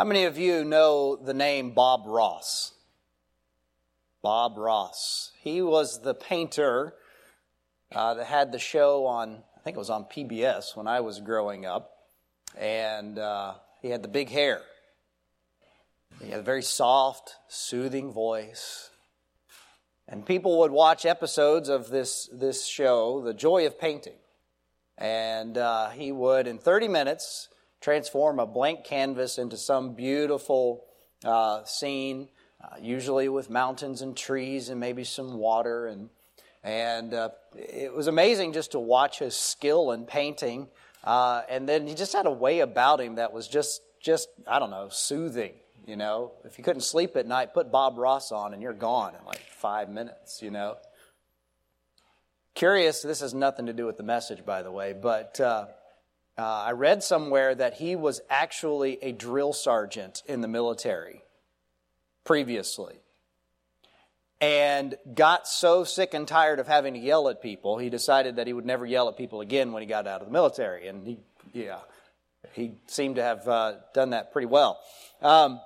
How many of you know the name Bob Ross? Bob Ross. He was the painter uh, that had the show on, I think it was on PBS when I was growing up. And uh, he had the big hair. He had a very soft, soothing voice. And people would watch episodes of this, this show, The Joy of Painting. And uh, he would, in 30 minutes, transform a blank canvas into some beautiful uh, scene, uh, usually with mountains and trees and maybe some water. And, and uh, it was amazing just to watch his skill in painting. Uh, and then he just had a way about him that was just, just I don't know, soothing. You know, if you couldn't sleep at night, put Bob Ross on and you're gone in like five minutes, you know. Curious, this has nothing to do with the message, by the way, but uh, I read somewhere that he was actually a drill sergeant in the military previously and got so sick and tired of having to yell at people, he decided that he would never yell at people again when he got out of the military. And he, yeah, he seemed to have uh, done that pretty well. Um,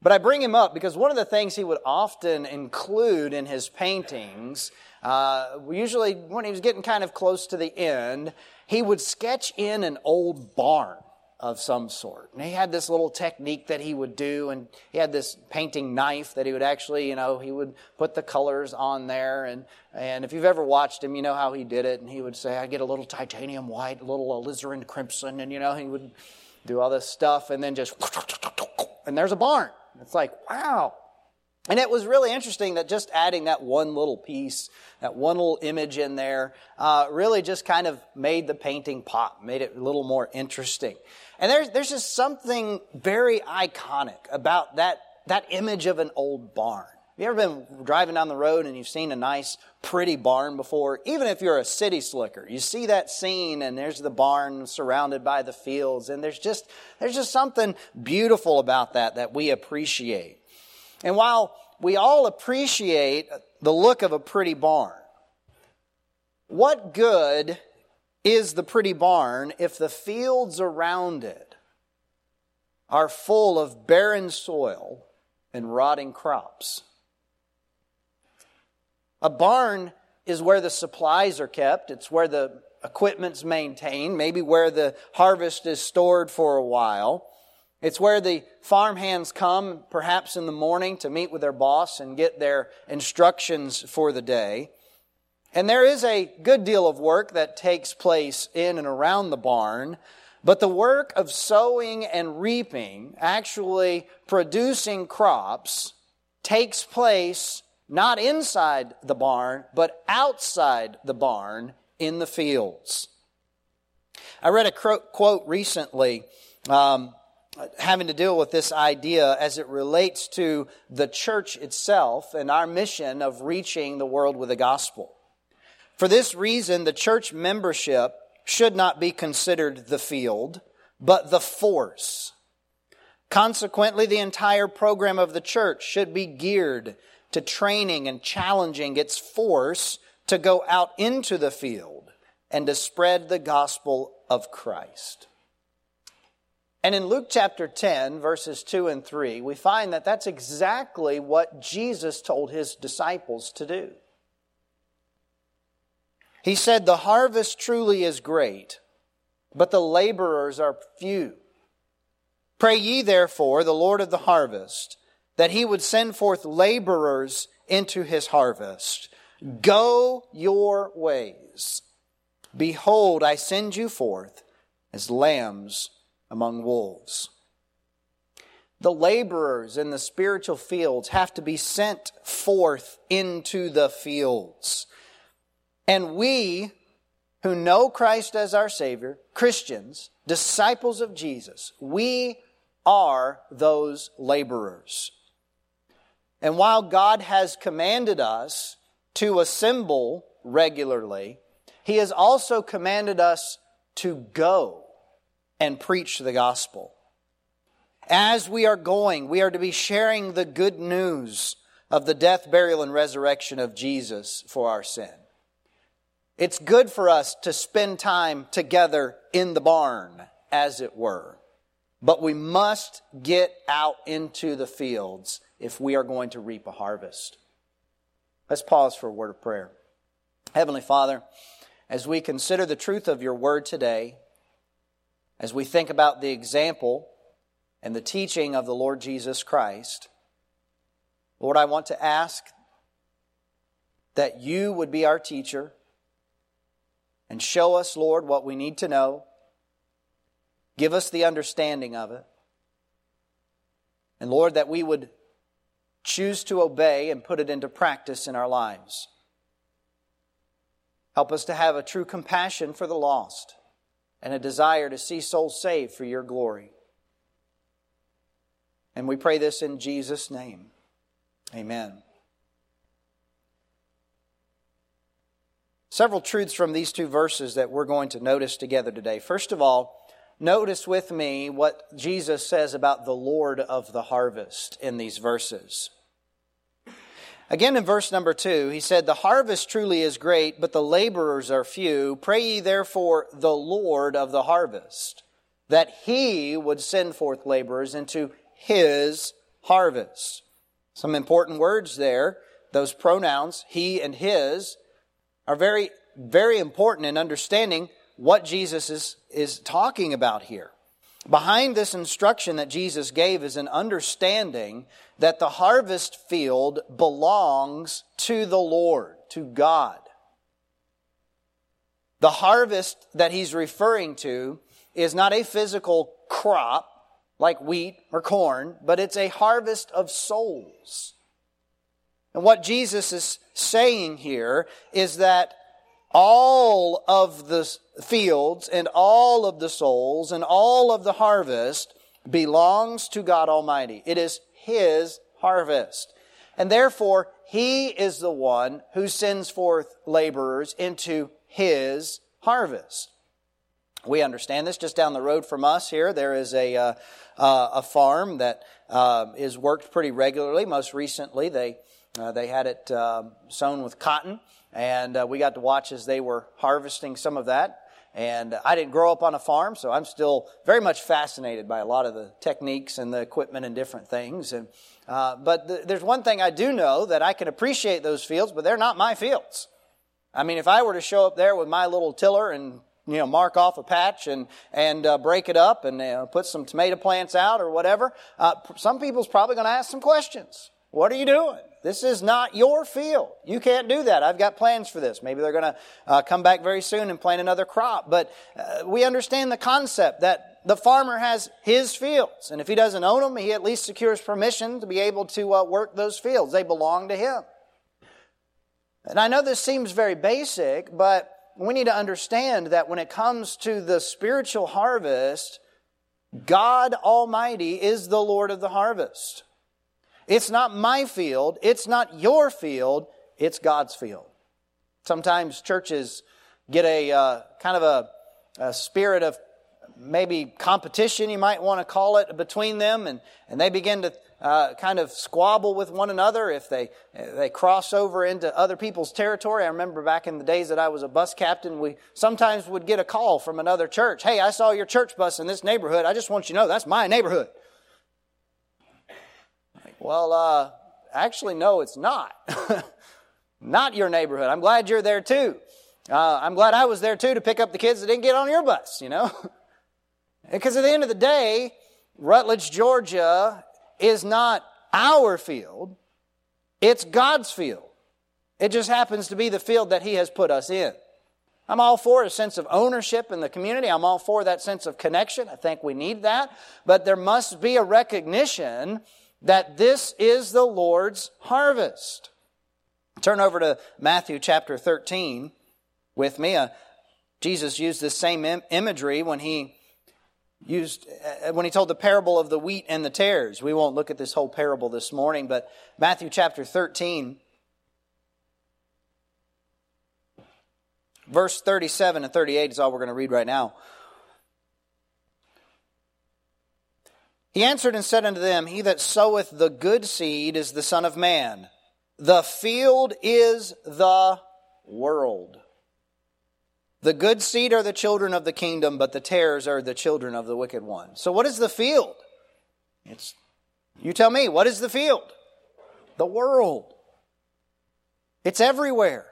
but I bring him up because one of the things he would often include in his paintings, uh, usually when he was getting kind of close to the end, he would sketch in an old barn of some sort. And he had this little technique that he would do, and he had this painting knife that he would actually, you know, he would put the colors on there. And, and if you've ever watched him, you know how he did it. And he would say, I get a little titanium white, a little alizarin crimson, and, you know, he would do all this stuff, and then just, and there's a barn. It's like, wow, and it was really interesting that just adding that one little piece, that one little image in there, uh, really just kind of made the painting pop, made it a little more interesting. And there's, there's just something very iconic about that, that image of an old barn. Have you ever been driving down the road and you've seen a nice, pretty barn before? Even if you're a city slicker, you see that scene and there's the barn surrounded by the fields, and there's just, there's just something beautiful about that that we appreciate. And while we all appreciate the look of a pretty barn, what good is the pretty barn if the fields around it are full of barren soil and rotting crops? A barn is where the supplies are kept, it's where the equipment's maintained, maybe where the harvest is stored for a while. It's where the farmhands come, perhaps in the morning, to meet with their boss and get their instructions for the day. And there is a good deal of work that takes place in and around the barn, but the work of sowing and reaping, actually producing crops, takes place not inside the barn, but outside the barn in the fields. I read a quote recently. Um, having to deal with this idea as it relates to the church itself and our mission of reaching the world with the gospel. For this reason, the church membership should not be considered the field, but the force. Consequently, the entire program of the church should be geared to training and challenging its force to go out into the field and to spread the gospel of Christ. And in Luke chapter 10, verses 2 and 3, we find that that's exactly what Jesus told his disciples to do. He said, The harvest truly is great, but the laborers are few. Pray ye therefore the Lord of the harvest that he would send forth laborers into his harvest. Go your ways. Behold, I send you forth as lambs among wolves. The laborers in the spiritual fields have to be sent forth into the fields. And we who know Christ as our Savior, Christians, disciples of Jesus, we are those laborers. And while God has commanded us to assemble regularly, He has also commanded us to go and preach the gospel. As we are going, we are to be sharing the good news of the death, burial, and resurrection of Jesus for our sin. It's good for us to spend time together in the barn, as it were. but we must get out into the fields if we are going to reap a harvest. Let's pause for a word of prayer. Heavenly Father, as we consider the truth of your word today, as we think about the example and the teaching of the Lord Jesus Christ, Lord, I want to ask that you would be our teacher and show us, Lord, what we need to know. Give us the understanding of it. And Lord, that we would choose to obey and put it into practice in our lives. Help us to have a true compassion for the lost and a desire to see souls saved for your glory. And we pray this in Jesus' name. Amen. Several truths from these two verses that we're going to notice together today. First of all, notice with me what Jesus says about the Lord of the harvest in these verses. Again, in verse number two, he said, The harvest truly is great, but the laborers are few. Pray ye therefore the Lord of the harvest, that he would send forth laborers into his harvest. Some important words there. Those pronouns, he and his, are very, very important in understanding what Jesus is, is talking about here. Behind this instruction that Jesus gave is an understanding that the harvest field belongs to the Lord, to God. The harvest that he's referring to is not a physical crop like wheat or corn, but it's a harvest of souls. And what Jesus is saying here is that all of the fields and all of the souls and all of the harvest belongs to God Almighty. It is His harvest. And therefore, He is the one who sends forth laborers into His harvest. We understand this. Just down the road from us here, there is a, uh, uh, a farm that uh, is worked pretty regularly. Most recently, they, uh, they had it uh, sown with cotton and uh, we got to watch as they were harvesting some of that. And I didn't grow up on a farm, so I'm still very much fascinated by a lot of the techniques and the equipment and different things. And uh, but th- there's one thing I do know that I can appreciate those fields, but they're not my fields. I mean, if I were to show up there with my little tiller and you know mark off a patch and and uh, break it up and uh, put some tomato plants out or whatever, uh, some people's probably going to ask some questions. What are you doing? This is not your field. You can't do that. I've got plans for this. Maybe they're going to uh, come back very soon and plant another crop. But uh, we understand the concept that the farmer has his fields. And if he doesn't own them, he at least secures permission to be able to uh, work those fields. They belong to him. And I know this seems very basic, but we need to understand that when it comes to the spiritual harvest, God Almighty is the Lord of the harvest. It's not my field. It's not your field. It's God's field. Sometimes churches get a uh, kind of a, a, spirit of maybe competition, you might want to call it, between them, and, and they begin to uh, kind of squabble with one another if they they cross over into other people's territory. I remember back in the days that I was a bus captain, we sometimes would get a call from another church. Hey, I saw your church bus in this neighborhood. I just want you to know that's my neighborhood. Well, uh, actually, no, it's not. not your neighborhood. I'm glad you're there too. Uh, I'm glad I was there too to pick up the kids that didn't get on your bus, you know? because at the end of the day, Rutledge, Georgia is not our field, it's God's field. It just happens to be the field that He has put us in. I'm all for a sense of ownership in the community. I'm all for that sense of connection. I think we need that. But there must be a recognition that this is the Lord's harvest. Turn over to Matthew chapter 13 with me. Uh, Jesus used this same Im- imagery when he used uh, when he told the parable of the wheat and the tares. We won't look at this whole parable this morning, but Matthew chapter 13 verse 37 and 38 is all we're going to read right now. He answered and said unto them, He that soweth the good seed is the Son of Man. The field is the world. The good seed are the children of the kingdom, but the tares are the children of the wicked one. So, what is the field? It's, you tell me, what is the field? The world. It's everywhere.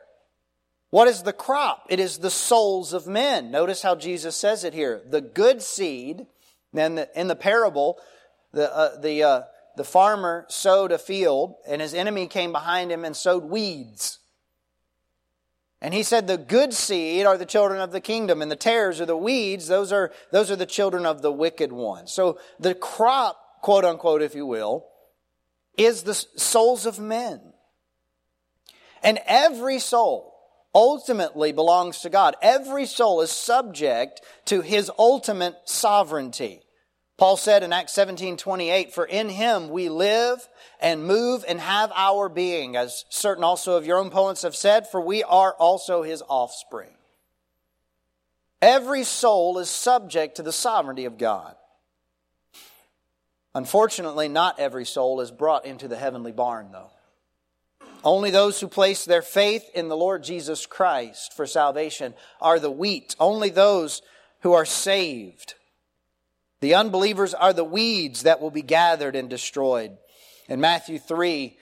What is the crop? It is the souls of men. Notice how Jesus says it here. The good seed, then in the parable, the, uh, the, uh, the farmer sowed a field, and his enemy came behind him and sowed weeds. And he said, The good seed are the children of the kingdom, and the tares are the weeds. Those are, those are the children of the wicked one. So the crop, quote unquote, if you will, is the souls of men. And every soul ultimately belongs to God. Every soul is subject to his ultimate sovereignty. Paul said in Acts 17 28, For in him we live and move and have our being, as certain also of your own poets have said, for we are also his offspring. Every soul is subject to the sovereignty of God. Unfortunately, not every soul is brought into the heavenly barn, though. Only those who place their faith in the Lord Jesus Christ for salvation are the wheat. Only those who are saved the unbelievers are the weeds that will be gathered and destroyed. In Matthew 3,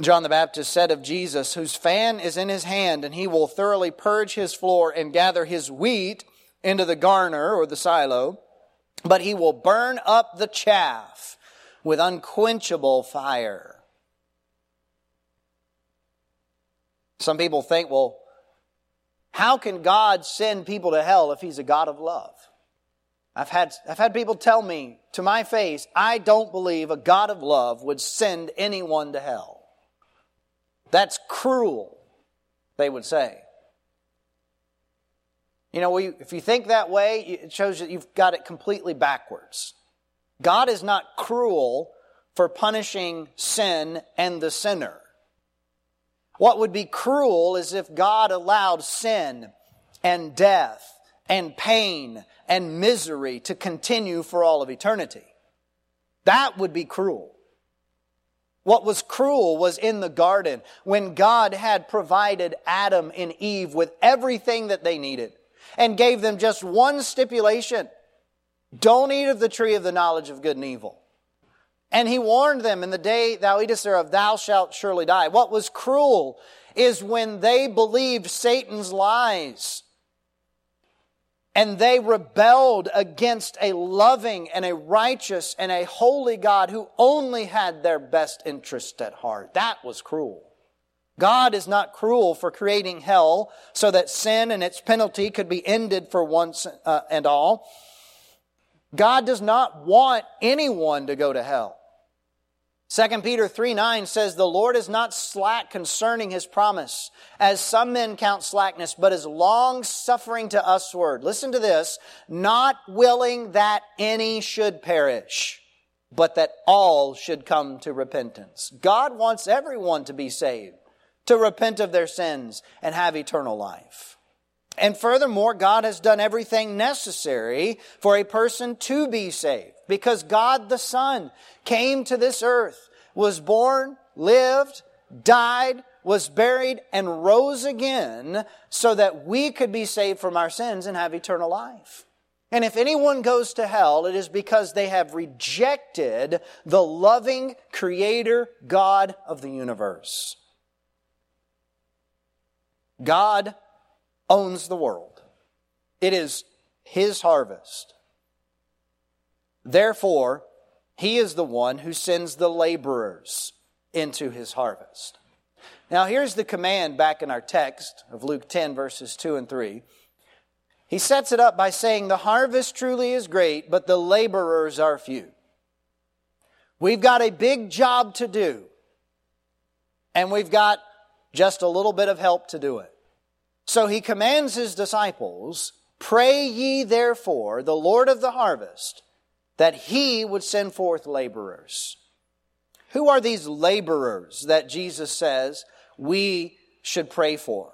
John the Baptist said of Jesus, whose fan is in his hand, and he will thoroughly purge his floor and gather his wheat into the garner or the silo, but he will burn up the chaff with unquenchable fire. Some people think, well, how can God send people to hell if he's a God of love? I've had, I've had people tell me to my face, I don't believe a God of love would send anyone to hell. That's cruel, they would say. You know, if you think that way, it shows that you've got it completely backwards. God is not cruel for punishing sin and the sinner. What would be cruel is if God allowed sin and death and pain and misery to continue for all of eternity. That would be cruel. What was cruel was in the garden when God had provided Adam and Eve with everything that they needed and gave them just one stipulation. Don't eat of the tree of the knowledge of good and evil. And he warned them, in the day thou eatest thereof, thou shalt surely die. What was cruel is when they believed Satan's lies and they rebelled against a loving and a righteous and a holy God who only had their best interest at heart. That was cruel. God is not cruel for creating hell so that sin and its penalty could be ended for once uh, and all. God does not want anyone to go to hell. 2 Peter 3 9 says, The Lord is not slack concerning his promise, as some men count slackness, but is long suffering to usward. Listen to this, not willing that any should perish, but that all should come to repentance. God wants everyone to be saved, to repent of their sins, and have eternal life. And furthermore, God has done everything necessary for a person to be saved because God the Son came to this earth, was born, lived, died, was buried, and rose again so that we could be saved from our sins and have eternal life. And if anyone goes to hell, it is because they have rejected the loving Creator God of the universe. God owns the world. It is His harvest. Therefore, He is the one who sends the laborers into His harvest. Now, here's the command back in our text of Luke 10, verses 2 and 3. He sets it up by saying, The harvest truly is great, but the laborers are few. We've got a big job to do, and we've got just a little bit of help to do it. So he commands his disciples, Pray ye therefore the Lord of the harvest that he would send forth laborers. Who are these laborers that Jesus says we should pray for?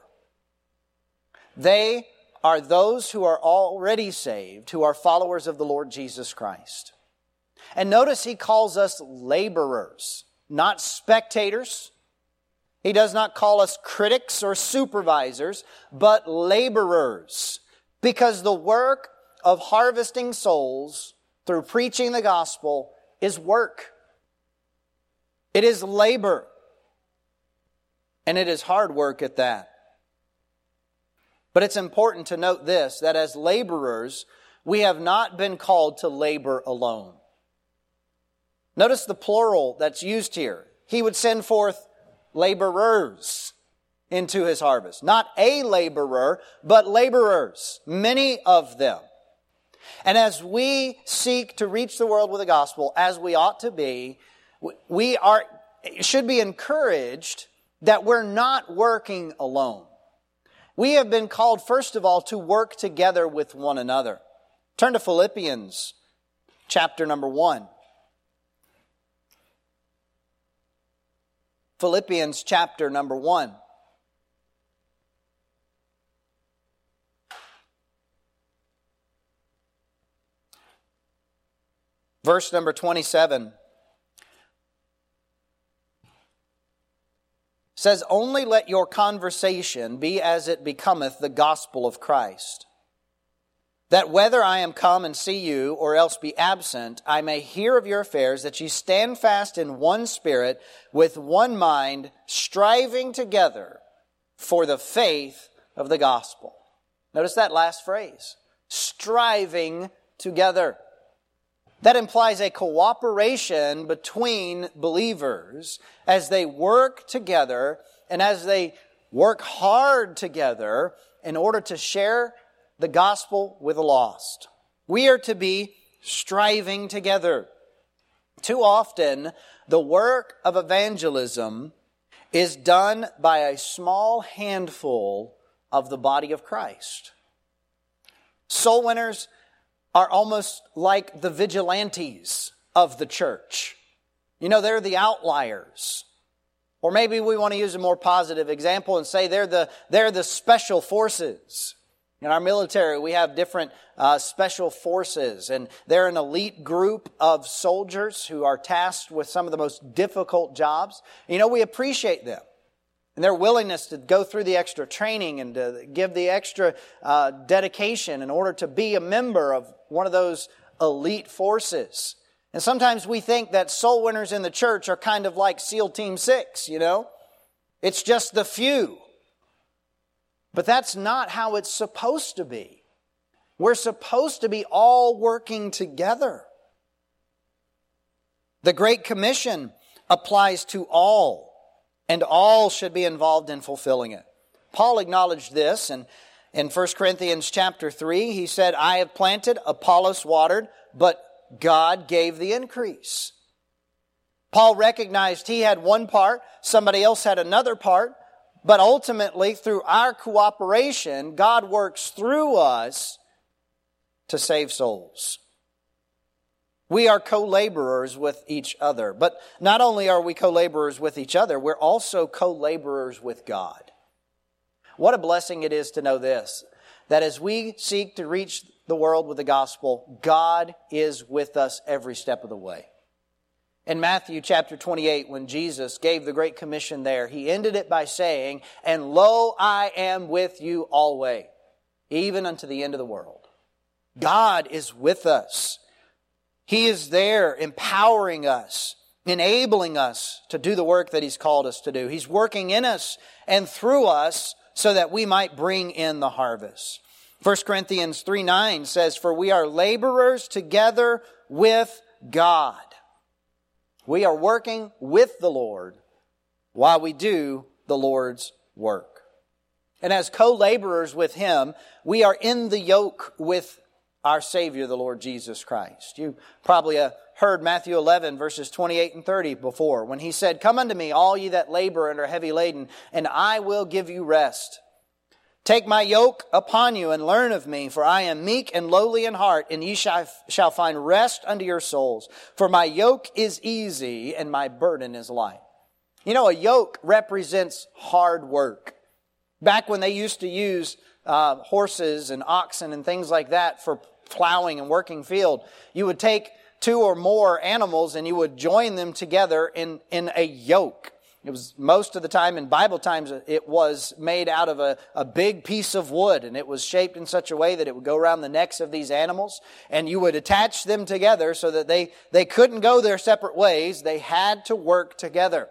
They are those who are already saved, who are followers of the Lord Jesus Christ. And notice he calls us laborers, not spectators. He does not call us critics or supervisors, but laborers. Because the work of harvesting souls through preaching the gospel is work. It is labor. And it is hard work at that. But it's important to note this that as laborers, we have not been called to labor alone. Notice the plural that's used here. He would send forth laborers into his harvest. Not a laborer, but laborers, many of them. And as we seek to reach the world with the gospel, as we ought to be, we are, should be encouraged that we're not working alone. We have been called, first of all, to work together with one another. Turn to Philippians chapter number one. Philippians chapter number one. Verse number 27 says, Only let your conversation be as it becometh the gospel of Christ. That whether I am come and see you or else be absent, I may hear of your affairs, that ye stand fast in one spirit, with one mind, striving together for the faith of the gospel. Notice that last phrase striving together. That implies a cooperation between believers as they work together and as they work hard together in order to share the gospel with the lost. We are to be striving together. Too often, the work of evangelism is done by a small handful of the body of Christ. Soul winners are almost like the vigilantes of the church. You know, they're the outliers. Or maybe we want to use a more positive example and say they're the, they're the special forces. In our military, we have different uh, special forces, and they're an elite group of soldiers who are tasked with some of the most difficult jobs. You know, we appreciate them and their willingness to go through the extra training and to give the extra uh, dedication in order to be a member of one of those elite forces. And sometimes we think that soul winners in the church are kind of like SEAL Team 6, you know? It's just the few. But that's not how it's supposed to be. We're supposed to be all working together. The Great Commission applies to all and all should be involved in fulfilling it. Paul acknowledged this and in 1 Corinthians chapter 3, he said, I have planted, Apollos watered, but God gave the increase. Paul recognized he had one part, somebody else had another part, but ultimately, through our cooperation, God works through us to save souls. We are co-laborers with each other. But not only are we co-laborers with each other, we're also co-laborers with God. What a blessing it is to know this, that as we seek to reach the world with the gospel, God is with us every step of the way. In Matthew chapter 28, when Jesus gave the Great Commission there, he ended it by saying, And lo, I am with you always, even unto the end of the world. God is with us. He is there empowering us, enabling us to do the work that He's called us to do. He's working in us and through us so that we might bring in the harvest. 1 Corinthians 3 9 says, For we are laborers together with God. We are working with the Lord while we do the Lord's work. And as co laborers with Him, we are in the yoke with our Savior, the Lord Jesus Christ. You probably uh, heard Matthew 11, verses 28 and 30 before, when he said, Come unto me, all ye that labor and are heavy laden, and I will give you rest. Take my yoke upon you and learn of me, for I am meek and lowly in heart, and ye shall, shall find rest unto your souls. For my yoke is easy and my burden is light. You know, a yoke represents hard work. Back when they used to use uh, horses and oxen and things like that for plowing and working field. You would take two or more animals and you would join them together in, in a yoke. It was most of the time in Bible times, it was made out of a, a big piece of wood and it was shaped in such a way that it would go around the necks of these animals and you would attach them together so that they, they couldn't go their separate ways. They had to work together.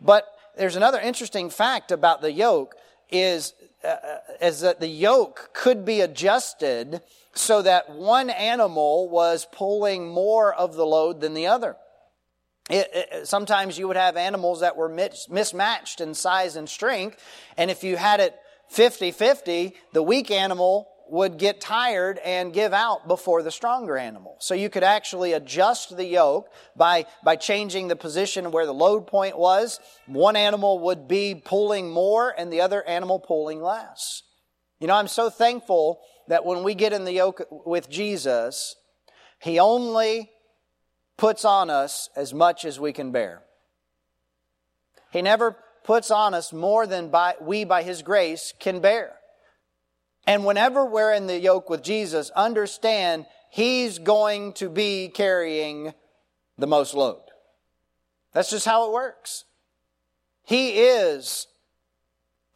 But there's another interesting fact about the yoke is, Uh, is that the yoke could be adjusted so that one animal was pulling more of the load than the other. It, it, sometimes you would have animals that were mis- mismatched in size and strength, and if you had it 50 50, the weak animal would get tired and give out before the stronger animal. So you could actually adjust the yoke by, by changing the position where the load point was. One animal would be pulling more and the other animal pulling less. You know, I'm so thankful that when we get in the yoke with Jesus, He only puts on us as much as we can bear. He never puts on us more than by, we, by His grace, can bear. And whenever we're in the yoke with Jesus, understand He's going to be carrying the most load. That's just how it works. He is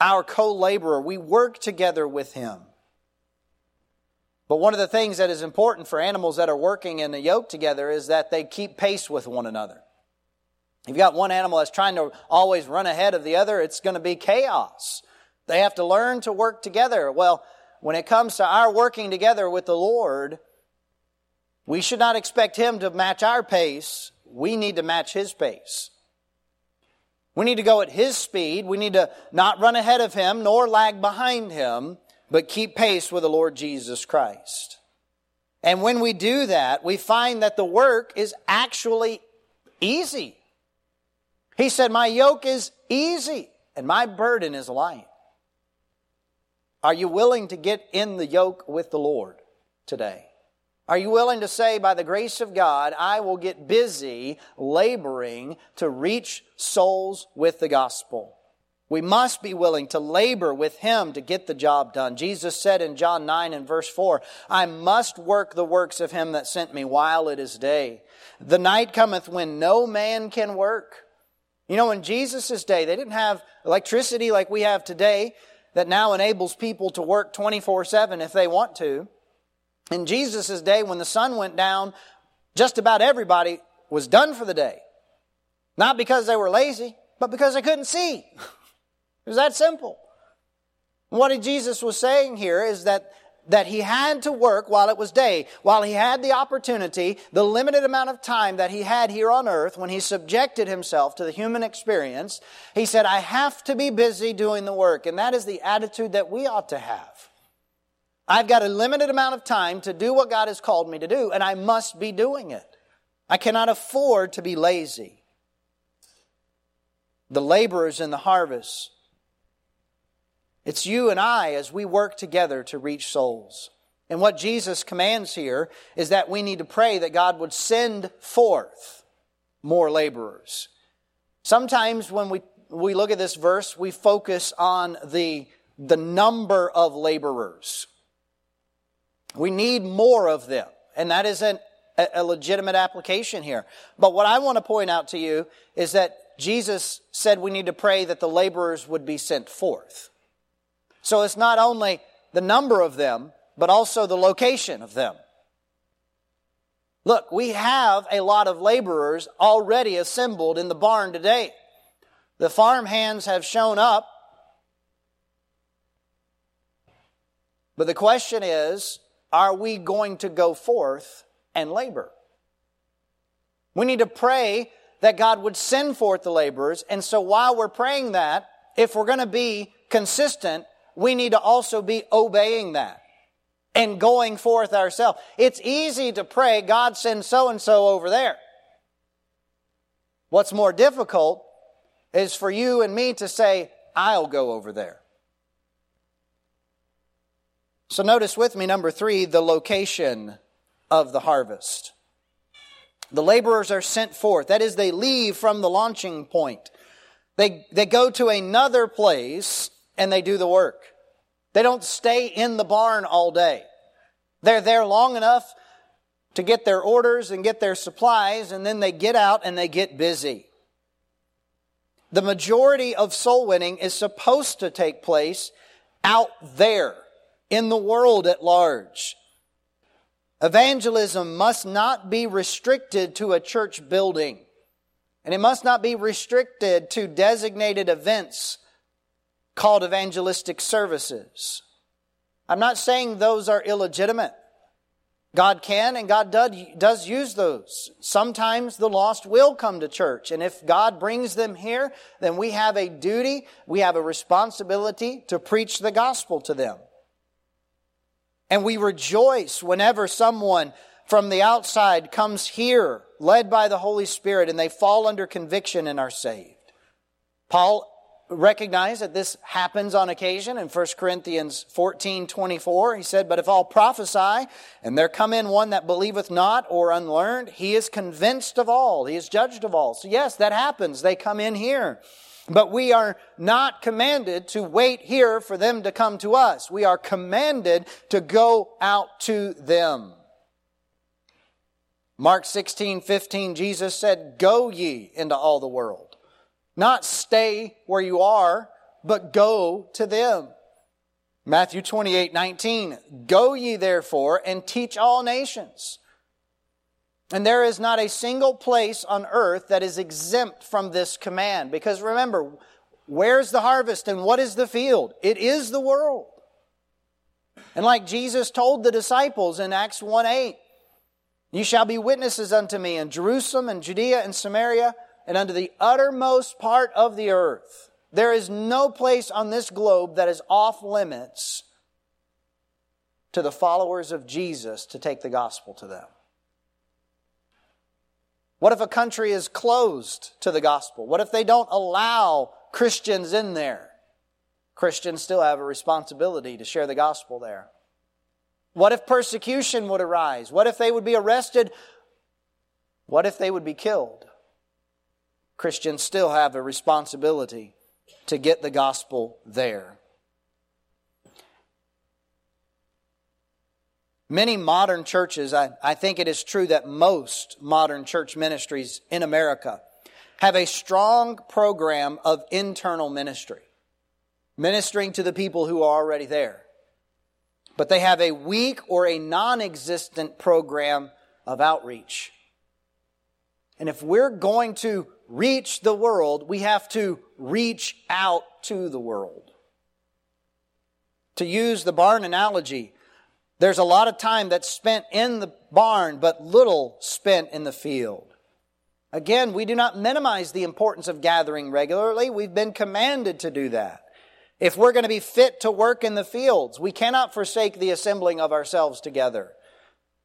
our co laborer. We work together with Him. But one of the things that is important for animals that are working in a yoke together is that they keep pace with one another. If you've got one animal that's trying to always run ahead of the other, it's going to be chaos. They have to learn to work together. Well, when it comes to our working together with the Lord, we should not expect Him to match our pace. We need to match His pace. We need to go at His speed. We need to not run ahead of Him nor lag behind Him but keep pace with the Lord Jesus Christ. And when we do that, we find that the work is actually easy. He said, My yoke is easy and my burden is light. Are you willing to get in the yoke with the Lord today? Are you willing to say, by the grace of God, I will get busy laboring to reach souls with the gospel? We must be willing to labor with Him to get the job done. Jesus said in John 9 and verse 4, I must work the works of Him that sent me while it is day. The night cometh when no man can work. You know, in Jesus' day, they didn't have electricity like we have today that now enables people to work 24 7 if they want to. In Jesus' day, when the sun went down, just about everybody was done for the day. Not because they were lazy, but because they couldn't see. It was that simple. What Jesus was saying here is that, that he had to work while it was day, while he had the opportunity, the limited amount of time that he had here on earth when he subjected himself to the human experience, he said, I have to be busy doing the work. And that is the attitude that we ought to have. I've got a limited amount of time to do what God has called me to do, and I must be doing it. I cannot afford to be lazy. The laborers in the harvest it's you and I as we work together to reach souls. And what Jesus commands here is that we need to pray that God would send forth more laborers. Sometimes when we, we look at this verse, we focus on the, the number of laborers. We need more of them. And that is an, a legitimate application here. But what I want to point out to you is that Jesus said we need to pray that the laborers would be sent forth. So it's not only the number of them, but also the location of them. Look, we have a lot of laborers already assembled in the barn today. The farm hands have shown up. But the question is, are we going to go forth and labor? We need to pray that God would send forth the laborers. And so while we're praying that, if we're going to be consistent, we need to also be obeying that and going forth ourselves. It's easy to pray, God send so and so over there. What's more difficult is for you and me to say, I'll go over there. So notice with me, number three, the location of the harvest. The laborers are sent forth. That is, they leave from the launching point. They, they go to another place and they do the work. They don't stay in the barn all day. They're there long enough to get their orders and get their supplies, and then they get out and they get busy. the majority of soul winning is supposed to take place out there in the world at large. Evangelism must not be restricted to a church building. And it must not be restricted to designated events called evangelistic services. I'm not saying those are illegitimate. God can and God does use those. Sometimes the lost will come to church. And if God brings them here, then we have a duty, we have a responsibility to preach the gospel to them. And we rejoice whenever someone from the outside comes here, led by the Holy Spirit, and they fall under conviction and are saved. Paul recognize that this happens on occasion in 1 Corinthians 14 24. He said, But if all prophesy, and there come in one that believeth not or unlearned, he is convinced of all, he is judged of all. So, yes, that happens. They come in here. But we are not commanded to wait here for them to come to us. We are commanded to go out to them. Mark 16, 15, Jesus said, Go ye into all the world not stay where you are, but go to them. Matthew 28, 19. Go ye therefore and teach all nations. And there is not a single place on earth that is exempt from this command. Because remember, where's the harvest and what is the field? It is the world. And like Jesus told the disciples in Acts 1 8, you shall be witnesses unto me in Jerusalem and Judea and Samaria and unto the uttermost part of the earth. There is no place on this globe that is off limits to the followers of Jesus to take the gospel to them. What if a country is closed to the gospel? What if they don't allow Christians in there? Christians still have a responsibility to share the gospel there. What if persecution would arise? What if they would be arrested? What if they would be killed? Christians still have a responsibility to get the gospel there. Many modern churches, I, I, think it is true that most modern church ministries in America have a strong program of internal ministry, ministering to the people who are already there. But they have a weak or a non existent program of outreach. And if we're going to reach the world, we have to reach out to the world. To use the barn analogy, there's a lot of time that's spent in the barn, but little spent in the field. Again, we do not minimize the importance of gathering regularly. We've been commanded to do that. If we're going to be fit to work in the fields, we cannot forsake the assembling of ourselves together.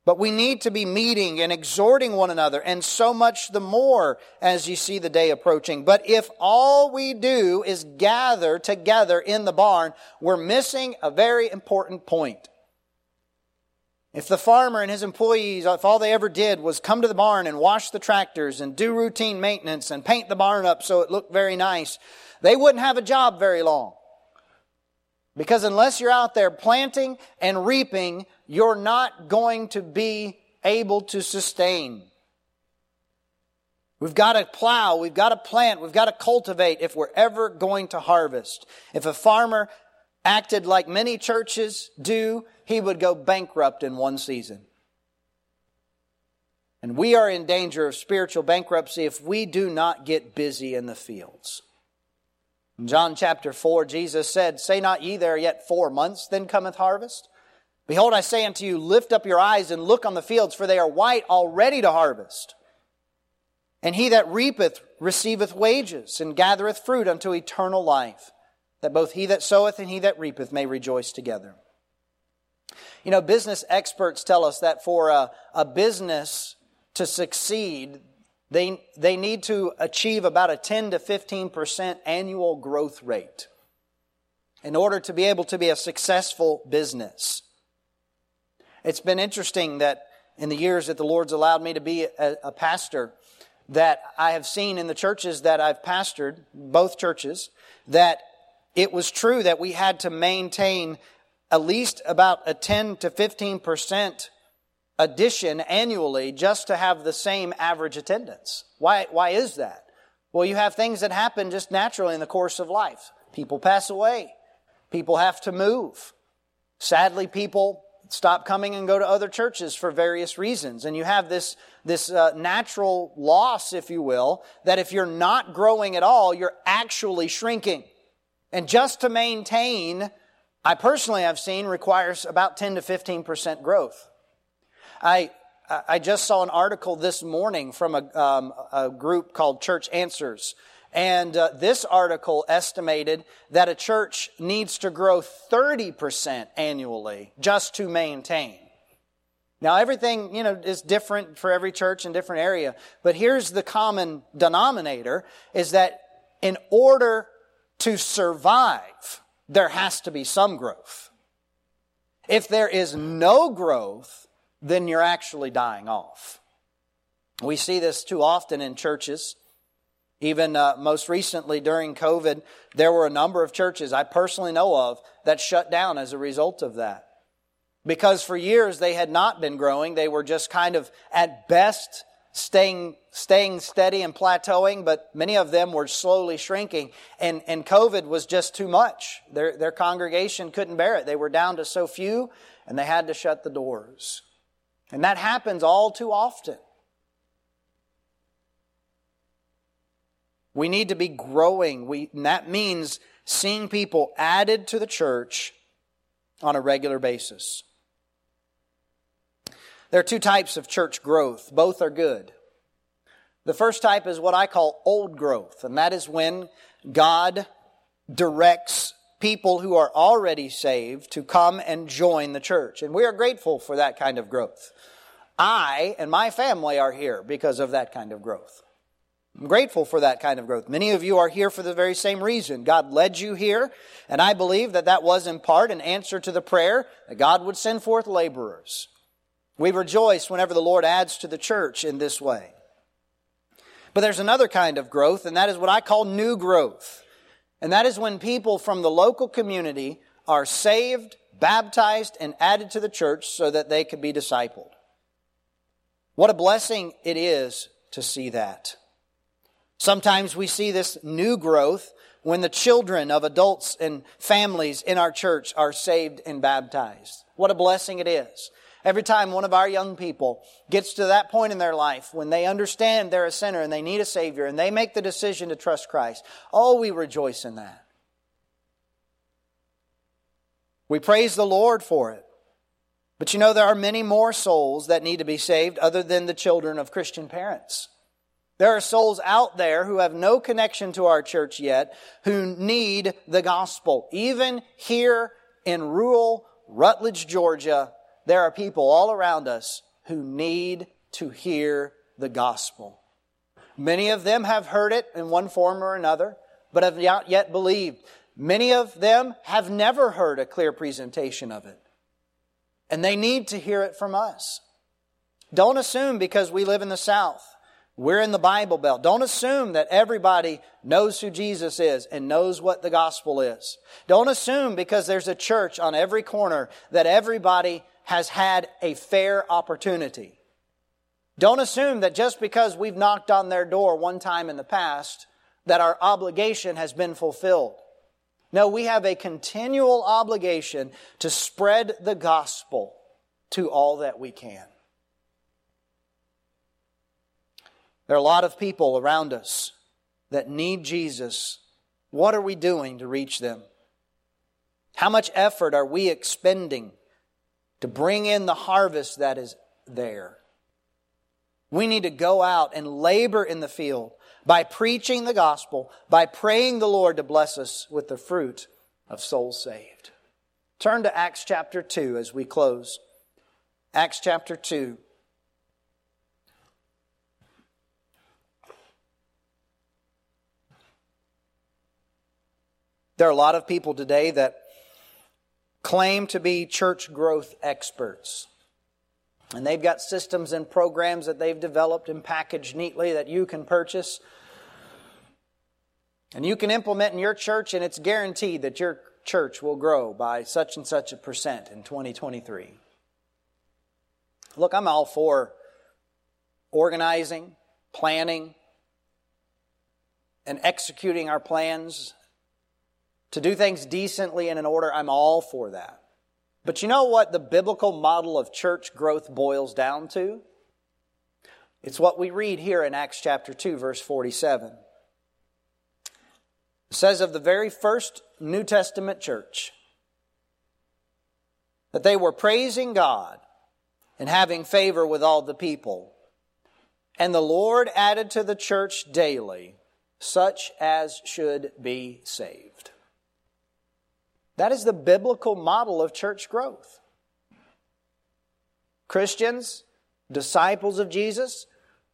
But we need to be meeting and exhorting one another, and so much the more as you see the day approaching. But if all we do is gather together in the barn, we're missing a very important point. If the farmer and his employees, if all they ever did was come to the barn and wash the tractors and do routine maintenance and paint the barn up so it looked very nice, they wouldn't have a job very long. Because unless you're out there planting and reaping, you're not going to be able to sustain. We've got to plow, we've got to plant, we've got to cultivate if we're ever going to harvest. If a farmer acted like many churches do, he would go bankrupt in one season. And we are in danger of spiritual bankruptcy if we do not get busy in the fields. In John chapter 4, Jesus said, Say not ye there yet four months, then cometh harvest? Behold, I say unto you, lift up your eyes and look on the fields, for they are white already to harvest. And he that reapeth receiveth wages, and gathereth fruit unto eternal life, that both he that soweth and he that reapeth may rejoice together. You know, business experts tell us that for a, a business to succeed, they, they need to achieve about a 10 to 15% annual growth rate in order to be able to be a successful business. It's been interesting that in the years that the Lord's allowed me to be a, a pastor, that I have seen in the churches that I've pastored, both churches, that it was true that we had to maintain at least about a 10 to 15 percent addition annually just to have the same average attendance. Why, why is that? Well, you have things that happen just naturally in the course of life. People pass away. People have to move. Sadly, people stop coming and go to other churches for various reasons. And you have this, this uh, natural loss, if you will, that if you're not growing at all, you're actually shrinking. And just to maintain, I personally have seen requires about 10 to 15% growth. I, I just saw an article this morning from a, um, a group called Church Answers. And uh, this article estimated that a church needs to grow 30% annually just to maintain. Now, everything, you know, is different for every church in different area. But here's the common denominator is that in order to survive, there has to be some growth. If there is no growth, then you're actually dying off. We see this too often in churches. Even uh, most recently during COVID, there were a number of churches I personally know of that shut down as a result of that. Because for years they had not been growing. They were just kind of, at best, staying, staying steady and plateauing, but many of them were slowly shrinking. And, and COVID was just too much. Their, their congregation couldn't bear it. They were down to so few, and they had to shut the doors. And that happens all too often. We need to be growing. We, that means seeing people added to the church on a regular basis. There are two types of church growth. Both are good. The first type is what I call old growth, and that is when God directs people who are already saved to come and join the church. And we are grateful for that kind of growth. I and my family are here because of that kind of growth. I'm grateful for that kind of growth. Many of you are here for the very same reason. God led you here, and I believe that that was in part an answer to the prayer that God would send forth laborers. We rejoice whenever the Lord adds to the church in this way. But there's another kind of growth, and that is what I call new growth. And that is when people from the local community are saved, baptized, and added to the church so that they could be discipled. What a blessing it is to see that. Sometimes we see this new growth when the children of adults and families in our church are saved and baptized. What a blessing it is. Every time one of our young people gets to that point in their life when they understand they're a sinner and they need a Savior and they make the decision to trust Christ, oh, we rejoice in that. We praise the Lord for it. But you know, there are many more souls that need to be saved other than the children of Christian parents. There are souls out there who have no connection to our church yet who need the gospel. Even here in rural Rutledge, Georgia, there are people all around us who need to hear the gospel. Many of them have heard it in one form or another, but have not yet believed. Many of them have never heard a clear presentation of it. And they need to hear it from us. Don't assume because we live in the South we're in the Bible Belt. Don't assume that everybody knows who Jesus is and knows what the gospel is. Don't assume because there's a church on every corner that everybody has had a fair opportunity. Don't assume that just because we've knocked on their door one time in the past, that our obligation has been fulfilled. No, we have a continual obligation to spread the gospel to all that we can. There are a lot of people around us that need Jesus. What are we doing to reach them? How much effort are we expending to bring in the harvest that is there? We need to go out and labor in the field by preaching the gospel, by praying the Lord to bless us with the fruit of souls saved. Turn to Acts chapter 2 as we close. Acts chapter 2. There are a lot of people today that claim to be church growth experts. And they've got systems and programs that they've developed and packaged neatly that you can purchase. And you can implement in your church, and it's guaranteed that your church will grow by such and such a percent in 2023. Look, I'm all for organizing, planning, and executing our plans, to do things decently and in order, I'm all for that. But you know what the biblical model of church growth boils down to? It's what we read here in Acts chapter 2, verse 47. It says of the very first New Testament church that they were praising God and having favor with all the people. And the Lord added to the church daily such as should be saved. That is the biblical model of church growth. Christians, disciples of Jesus,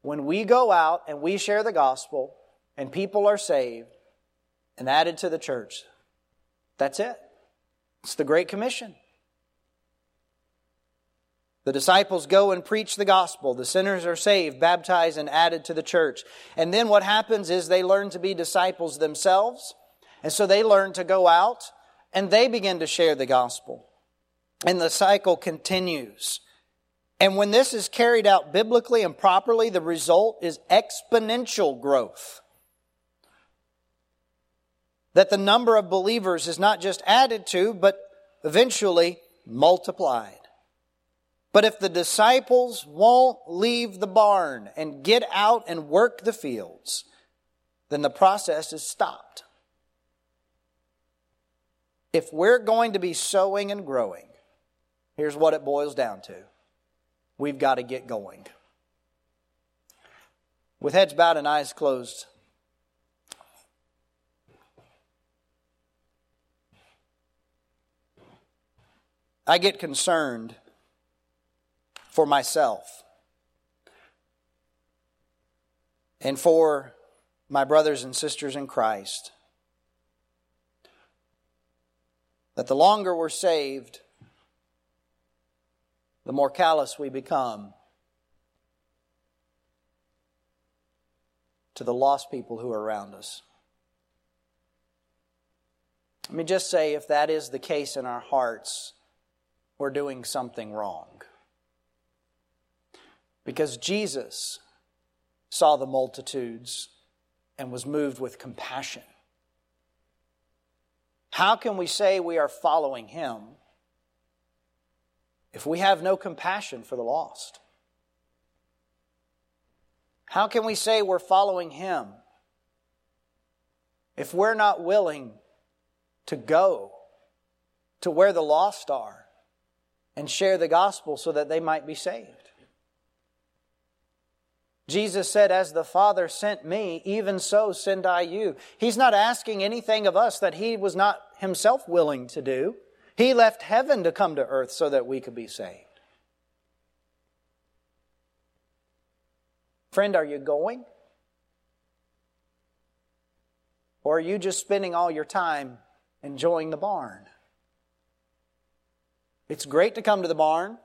when we go out and we share the gospel and people are saved and added to the church, that's it. It's the Great Commission. The disciples go and preach the gospel. The sinners are saved, baptized, and added to the church. And then what happens is they learn to be disciples themselves. And so they learn to go out and they begin to share the gospel. And the cycle continues. And when this is carried out biblically and properly, the result is exponential growth. That the number of believers is not just added to, but eventually multiplied. But if the disciples won't leave the barn and get out and work the fields, then the process is stopped. If we're going to be sowing and growing, here's what it boils down to we've got to get going. With heads bowed and eyes closed, I get concerned for myself and for my brothers and sisters in Christ. That the longer we're saved, the more callous we become to the lost people who are around us. Let me just say if that is the case in our hearts, we're doing something wrong. Because Jesus saw the multitudes and was moved with compassion. How can we say we are following him if we have no compassion for the lost? How can we say we're following him if we're not willing to go to where the lost are and share the gospel so that they might be saved? Jesus said, As the Father sent me, even so send I you. He's not asking anything of us that he was not himself willing to do. He left heaven to come to earth so that we could be saved. Friend, are you going? Or are you just spending all your time enjoying the barn? It's great to come to the barn,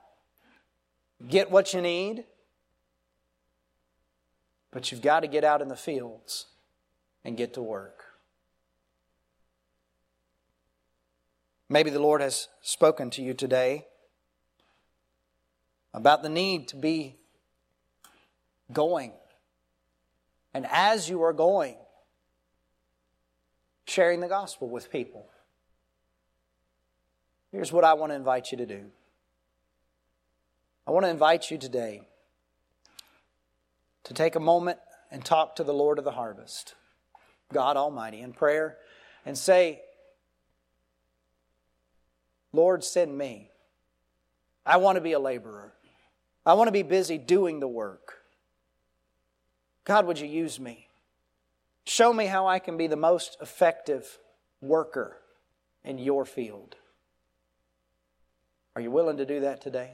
get what you need, but you've got to get out in the fields and get to work. Maybe the Lord has spoken to you today about the need to be going. And as you are going, sharing the gospel with people. Here's what I want to invite you to do. I want to invite you today to take a moment and talk to the Lord of the harvest, God Almighty, in prayer and say, Lord, send me. I want to be a laborer. I want to be busy doing the work. God, would you use me? Show me how I can be the most effective worker in your field. Are you willing to do that today?